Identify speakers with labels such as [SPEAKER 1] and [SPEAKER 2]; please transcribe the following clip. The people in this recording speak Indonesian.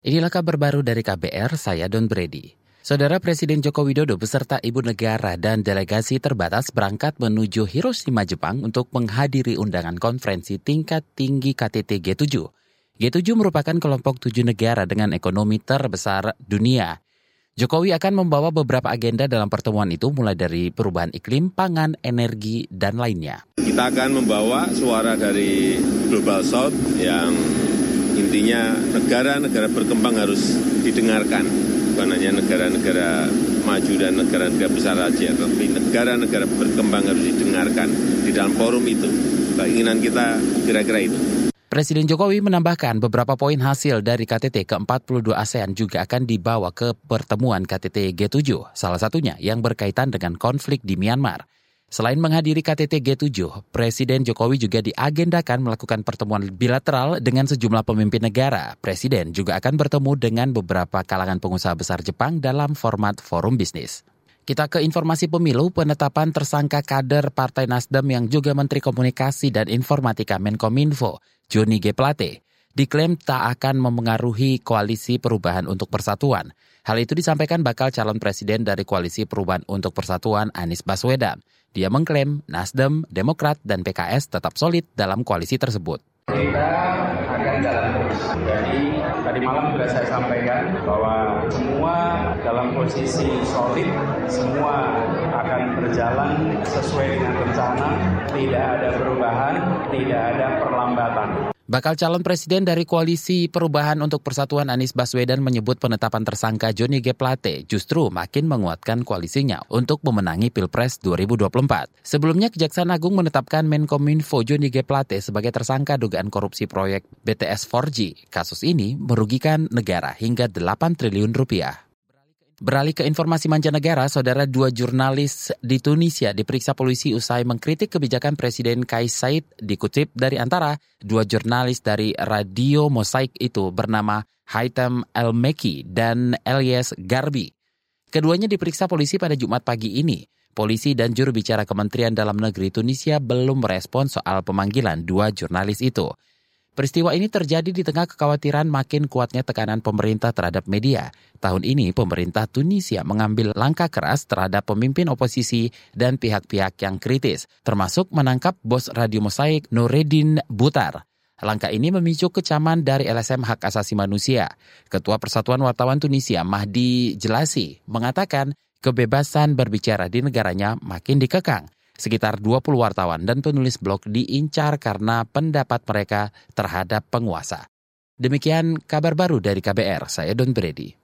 [SPEAKER 1] Inilah kabar baru dari KBR, saya Don Brady. Saudara Presiden Joko Widodo beserta ibu negara dan delegasi terbatas berangkat menuju Hiroshima, Jepang untuk menghadiri undangan konferensi tingkat tinggi KTT G7. G7 merupakan kelompok tujuh negara dengan ekonomi terbesar dunia. Jokowi akan membawa beberapa agenda dalam pertemuan itu mulai dari perubahan iklim, pangan, energi, dan lainnya.
[SPEAKER 2] Kita akan membawa suara dari Global South yang intinya negara-negara berkembang harus didengarkan. Bukan hanya negara-negara maju dan negara-negara besar saja tapi negara-negara berkembang harus didengarkan di dalam forum itu. Keinginan kita kira-kira itu.
[SPEAKER 1] Presiden Jokowi menambahkan beberapa poin hasil dari KTT ke-42 ASEAN juga akan dibawa ke pertemuan KTT G7, salah satunya yang berkaitan dengan konflik di Myanmar. Selain menghadiri KTT G7, Presiden Jokowi juga diagendakan melakukan pertemuan bilateral dengan sejumlah pemimpin negara. Presiden juga akan bertemu dengan beberapa kalangan pengusaha besar Jepang dalam format forum bisnis. Kita ke informasi pemilu, penetapan tersangka kader Partai Nasdem yang juga Menteri Komunikasi dan Informatika Menkominfo, Joni G. Plate, diklaim tak akan memengaruhi koalisi perubahan untuk persatuan. Hal itu disampaikan bakal calon presiden dari koalisi perubahan untuk persatuan Anies Baswedan. Dia mengklaim Nasdem, Demokrat, dan PKS tetap solid dalam koalisi tersebut.
[SPEAKER 3] Kita akan jalan terus. Jadi tadi malam sudah saya sampaikan bahwa semua dalam posisi solid, semua akan berjalan sesuai dengan rencana, tidak ada perubahan, tidak ada perlambatan.
[SPEAKER 1] Bakal calon presiden dari Koalisi Perubahan untuk Persatuan Anies Baswedan menyebut penetapan tersangka Joni G. Plate justru makin menguatkan koalisinya untuk memenangi Pilpres 2024. Sebelumnya Kejaksaan Agung menetapkan Menkominfo Joni G. Plate sebagai tersangka dugaan korupsi proyek BTS 4G. Kasus ini merugikan negara hingga 8 triliun rupiah. Beralih ke informasi mancanegara, saudara dua jurnalis di Tunisia diperiksa polisi usai mengkritik kebijakan Presiden Kais Said dikutip dari antara dua jurnalis dari Radio Mosaik itu bernama Haitam El-Meki dan Elias Garbi. Keduanya diperiksa polisi pada Jumat pagi ini. Polisi dan juru bicara Kementerian Dalam Negeri Tunisia belum merespon soal pemanggilan dua jurnalis itu. Peristiwa ini terjadi di tengah kekhawatiran makin kuatnya tekanan pemerintah terhadap media. Tahun ini pemerintah Tunisia mengambil langkah keras terhadap pemimpin oposisi dan pihak-pihak yang kritis, termasuk menangkap bos Radio Mosaik Nureddin Butar. Langkah ini memicu kecaman dari LSM Hak Asasi Manusia. Ketua Persatuan Wartawan Tunisia Mahdi Jelasi mengatakan kebebasan berbicara di negaranya makin dikekang. Sekitar 20 wartawan dan penulis blog diincar karena pendapat mereka terhadap penguasa. Demikian kabar baru dari KBR, saya Don Brady.